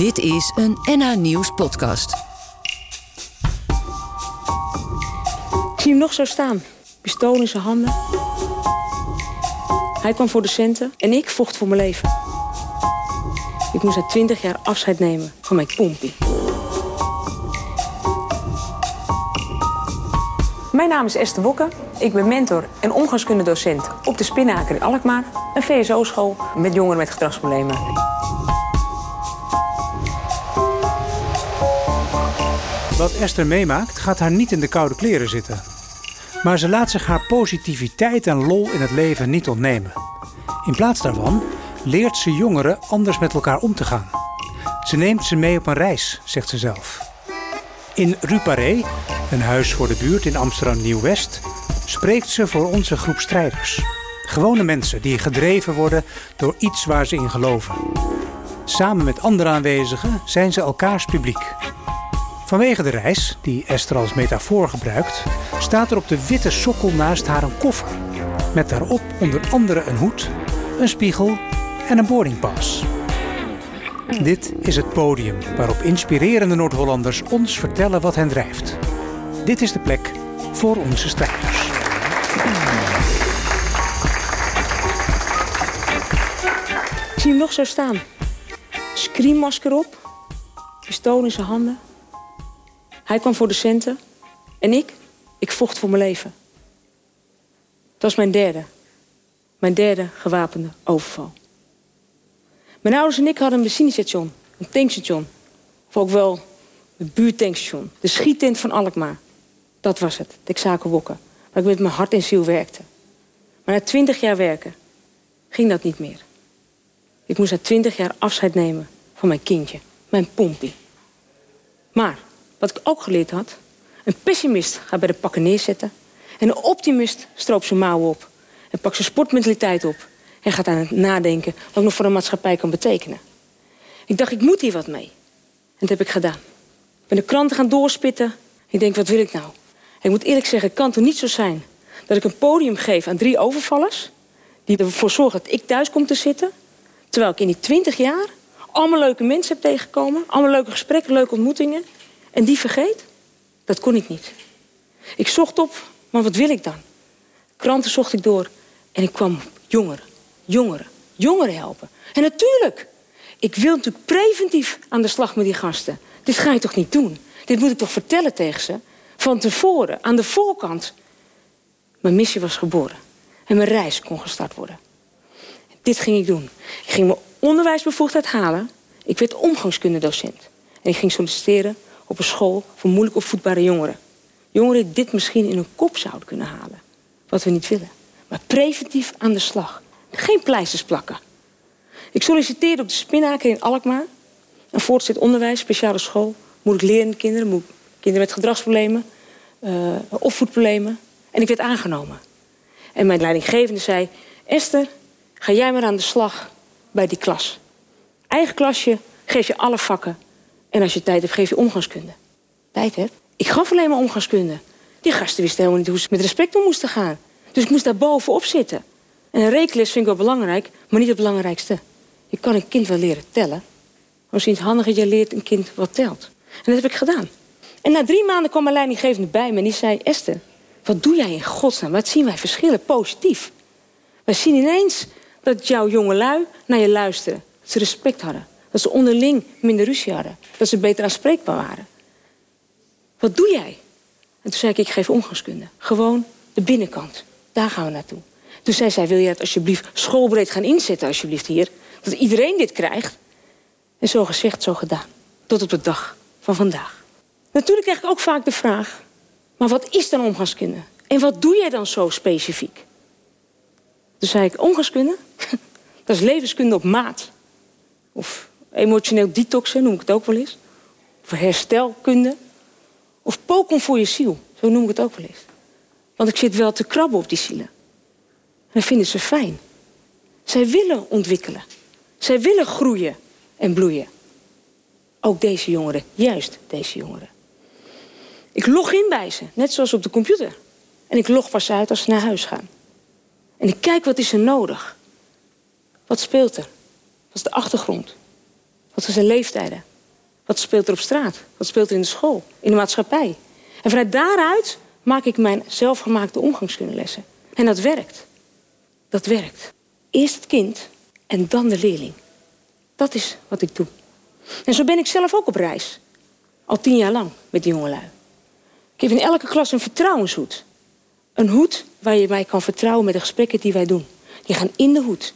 Dit is een NH Nieuws podcast. Ik zie hem nog zo staan. Pistool in zijn handen. Hij kwam voor de centen en ik vocht voor mijn leven. Ik moest na twintig jaar afscheid nemen van mijn pompie. Mijn naam is Esther Wokke. Ik ben mentor en omgangskundedocent op de Spinnaker in Alkmaar. Een VSO-school met jongeren met gedragsproblemen. Wat Esther meemaakt gaat haar niet in de koude kleren zitten. Maar ze laat zich haar positiviteit en lol in het leven niet ontnemen. In plaats daarvan leert ze jongeren anders met elkaar om te gaan. Ze neemt ze mee op een reis, zegt ze zelf. In Ruparé, een huis voor de buurt in Amsterdam Nieuw-West, spreekt ze voor onze groep strijders. Gewone mensen die gedreven worden door iets waar ze in geloven. Samen met andere aanwezigen zijn ze elkaars publiek. Vanwege de reis, die Esther als metafoor gebruikt, staat er op de witte sokkel naast haar een koffer. Met daarop onder andere een hoed, een spiegel en een boardingpas. Dit is het podium waarop inspirerende Noord-Hollanders ons vertellen wat hen drijft. Dit is de plek voor onze strijders. Ik zie hem nog zo staan. Screammasker op. Pistool in handen. Hij kwam voor de centen. En ik? Ik vocht voor mijn leven. Dat was mijn derde. Mijn derde gewapende overval. Mijn ouders en ik hadden een benzinestation. Een tankstation. Of ook wel een buurtankstation. De schiettent van Alkmaar. Dat was het. De Wokken. Waar ik met mijn hart en ziel werkte. Maar na twintig jaar werken ging dat niet meer. Ik moest na twintig jaar afscheid nemen van mijn kindje. Mijn pompie. Maar, wat ik ook geleerd had... een pessimist gaat bij de pakken neerzetten... en een optimist stroopt zijn mouwen op... en pakt zijn sportmentaliteit op... en gaat aan het nadenken wat ik nog voor de maatschappij kan betekenen. Ik dacht, ik moet hier wat mee. En dat heb ik gedaan. Ik ben de kranten gaan doorspitten. Ik denk, wat wil ik nou? Ik moet eerlijk zeggen, het kan toch niet zo zijn... dat ik een podium geef aan drie overvallers... die ervoor zorgen dat ik thuis kom te zitten... terwijl ik in die twintig jaar allemaal leuke mensen heb tegengekomen... allemaal leuke gesprekken, leuke ontmoetingen... en die vergeet? Dat kon ik niet. Ik zocht op, maar wat wil ik dan? Kranten zocht ik door en ik kwam jongeren, jongeren, jongeren helpen. En natuurlijk, ik wil natuurlijk preventief aan de slag met die gasten. Dit ga je toch niet doen? Dit moet ik toch vertellen tegen ze? Van tevoren, aan de voorkant. Mijn missie was geboren. En mijn reis kon gestart worden. Dit ging ik doen. Ik ging mijn onderwijsbevoegdheid halen. Ik werd omgangskundedocent. En ik ging solliciteren op een school voor moeilijk opvoedbare jongeren. Jongeren die dit misschien in hun kop zouden kunnen halen. Wat we niet willen. Maar preventief aan de slag. Geen pleisters plakken. Ik solliciteerde op de Spinnaker in Alkmaar. Een voortgezet onderwijs, speciale school. Moeilijk lerende kinderen, kinderen met gedragsproblemen, uh, opvoedproblemen. En ik werd aangenomen. En mijn leidinggevende zei: Esther, ga jij maar aan de slag bij die klas. Eigen klasje, geef je alle vakken. En als je tijd hebt, geef je omgangskunde. Tijd hebt? Ik gaf alleen maar omgangskunde. Die gasten wisten helemaal niet hoe ze met respect om moesten gaan. Dus ik moest daar bovenop zitten. En een rekenles vind ik wel belangrijk, maar niet het belangrijkste. Je kan een kind wel leren tellen. Maar het handig dat je leert een kind wat telt. En dat heb ik gedaan. En na drie maanden kwam mijn leidinggevende bij me en die zei... Esther, wat doe jij in godsnaam? Wat zien wij verschillen positief? Wij zien ineens dat jouw jonge lui naar je luisteren. Dat ze respect hadden. Dat ze onderling minder ruzie hadden. Dat ze beter aanspreekbaar waren. Wat doe jij? En toen zei ik, ik geef omgangskunde. Gewoon de binnenkant. Daar gaan we naartoe. Toen zei zij, wil je het alsjeblieft schoolbreed gaan inzetten alsjeblieft hier? Dat iedereen dit krijgt. En zo gezegd, zo gedaan. Tot op de dag van vandaag. Natuurlijk krijg ik ook vaak de vraag... maar wat is dan omgangskunde? En wat doe jij dan zo specifiek? Toen zei ik, omgangskunde? Dat is levenskunde op maat. Of emotioneel detoxen, noem ik het ook wel eens. Of herstelkunde. Of poken voor je ziel, zo noem ik het ook wel eens. Want ik zit wel te krabben op die zielen. En vinden ze fijn. Zij willen ontwikkelen. Zij willen groeien en bloeien. Ook deze jongeren, juist deze jongeren. Ik log in bij ze, net zoals op de computer. En ik log pas uit als ze naar huis gaan. En ik kijk wat is er nodig. Wat speelt er? Wat is de achtergrond? Wat zijn leeftijden? Wat speelt er op straat? Wat speelt er in de school? In de maatschappij? En vanuit daaruit maak ik mijn zelfgemaakte omgangskundenlessen. En dat werkt. Dat werkt. Eerst het kind en dan de leerling. Dat is wat ik doe. En zo ben ik zelf ook op reis. Al tien jaar lang met die jongelui. Ik heb in elke klas een vertrouwenshoed. Een hoed waar je mij kan vertrouwen met de gesprekken die wij doen. Die gaan in de hoed.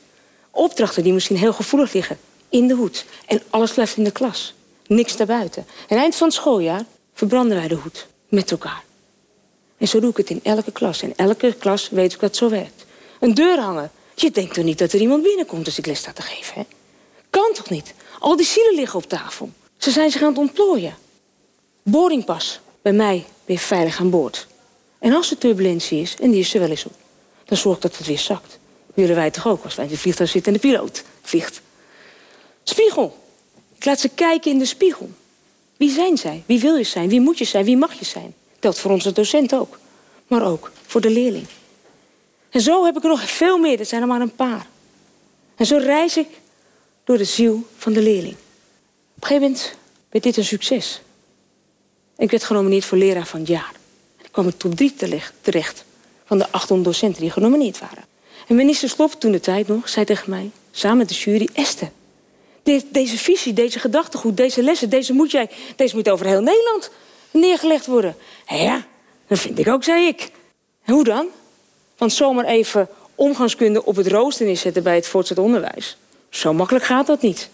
Opdrachten die misschien heel gevoelig liggen, in de hoed. En alles blijft in de klas. Niks daarbuiten. En eind van het schooljaar verbranden wij de hoed. Met elkaar. En zo doe ik het in elke klas. En elke klas weet ik dat het zo werkt. Een deur hangen. Je denkt toch niet dat er iemand binnenkomt als ik les sta te geven, hè? Kan toch niet? Al die zielen liggen op tafel. Ze zijn zich aan het ontplooien. Boardingpas. Bij mij je veilig aan boord. En als er turbulentie is, en die is er wel eens op... dan zorg dat het weer zakt. Willen wij toch ook, als wij in het vliegtuig zitten en de piloot vliegt. Spiegel. Ik laat ze kijken in de spiegel. Wie zijn zij? Wie wil je zijn? Wie moet je zijn? Wie mag je zijn? Telt voor onze docent ook. Maar ook voor de leerling. En zo heb ik er nog veel meer. Er zijn er maar een paar. En zo reis ik door de ziel van de leerling. Op een gegeven moment werd dit een succes. Ik werd genomineerd voor leraar van het jaar. Ik kwam in top 3 terecht van de 800 docenten die genomineerd waren. En minister Slop, toen de tijd nog, zei tegen mij, samen met de jury... Esther, deze visie, deze gedachtegoed, deze lessen... deze moet, jij, deze moet over heel Nederland neergelegd worden. Ja, dat vind ik ook, zei ik. Hoe dan? Want zomaar even omgangskunde op het rooster neerzetten bij het voortgezet onderwijs. Zo makkelijk gaat dat niet.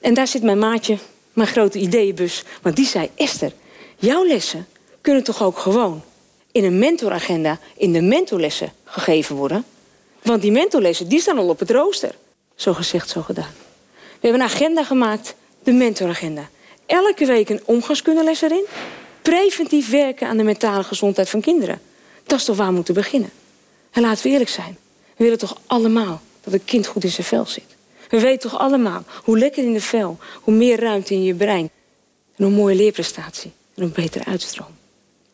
En daar zit mijn maatje, mijn grote ideeënbus. Want die zei, Esther, jouw lessen kunnen toch ook gewoon in een mentoragenda in de mentorlessen gegeven worden? Want die mentorlessen die staan al op het rooster. Zo gezegd, zo gedaan. We hebben een agenda gemaakt, de mentoragenda. Elke week een omgangskundeles erin. Preventief werken aan de mentale gezondheid van kinderen. Dat is toch waar we moeten beginnen. En laten we eerlijk zijn. We willen toch allemaal dat een kind goed in zijn vel zit. We weten toch allemaal hoe lekker in de vel, hoe meer ruimte in je brein. En hoe mooie leerprestatie en hoe betere uitstroom.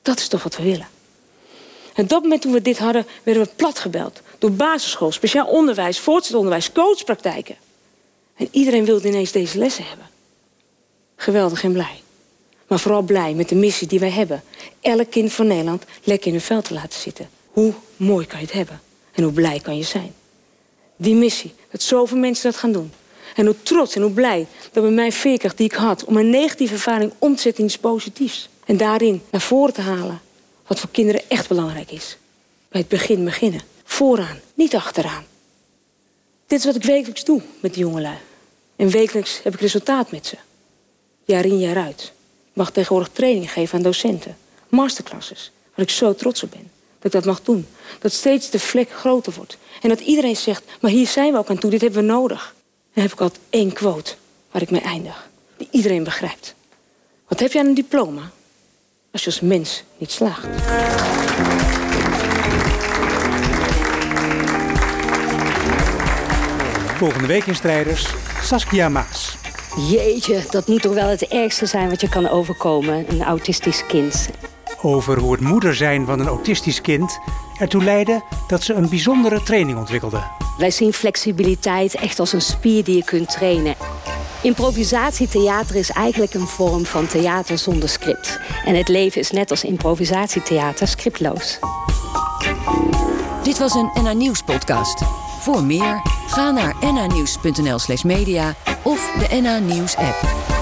Dat is toch wat we willen. En op dat moment toen we dit hadden, werden we platgebeld. Door basisschool, speciaal onderwijs, voortgezet onderwijs, coachpraktijken. En iedereen wilde ineens deze lessen hebben. Geweldig en blij. Maar vooral blij met de missie die wij hebben. Elk kind van Nederland lekker in hun veld te laten zitten. Hoe mooi kan je het hebben? En hoe blij kan je zijn? Die missie, dat zoveel mensen dat gaan doen. En hoe trots en hoe blij dat met mijn veerkracht die ik had... om een negatieve ervaring om te zetten in iets positiefs. En daarin naar voren te halen wat voor kinderen echt belangrijk is. Bij het begin beginnen. Vooraan, niet achteraan. Dit is wat ik wekelijks doe met die jongelui. En wekelijks heb ik resultaat met ze. Jaar in, jaar uit. Ik mag tegenwoordig training geven aan docenten. Masterclasses. Waar ik zo trots op ben. Dat ik dat mag doen. Dat steeds de vlek groter wordt. En dat iedereen zegt, maar hier zijn we ook aan toe. Dit hebben we nodig. Dan heb ik altijd één quote waar ik mee eindig. Die iedereen begrijpt. Wat heb je aan een diploma? Als je als mens niet slaagt. Volgende week in Strijders, Saskia Maas. Jeetje, dat moet toch wel het ergste zijn wat je kan overkomen, een autistisch kind. Over hoe het moeder zijn van een autistisch kind ertoe leidde dat ze een bijzondere training ontwikkelde. Wij zien flexibiliteit echt als een spier die je kunt trainen. Improvisatietheater is eigenlijk een vorm van theater zonder script. En het leven is net als improvisatietheater scriptloos. Dit was een NA Nieuws podcast. Voor meer, ga naar nanieuws.nl slash media of de NA Nieuws app.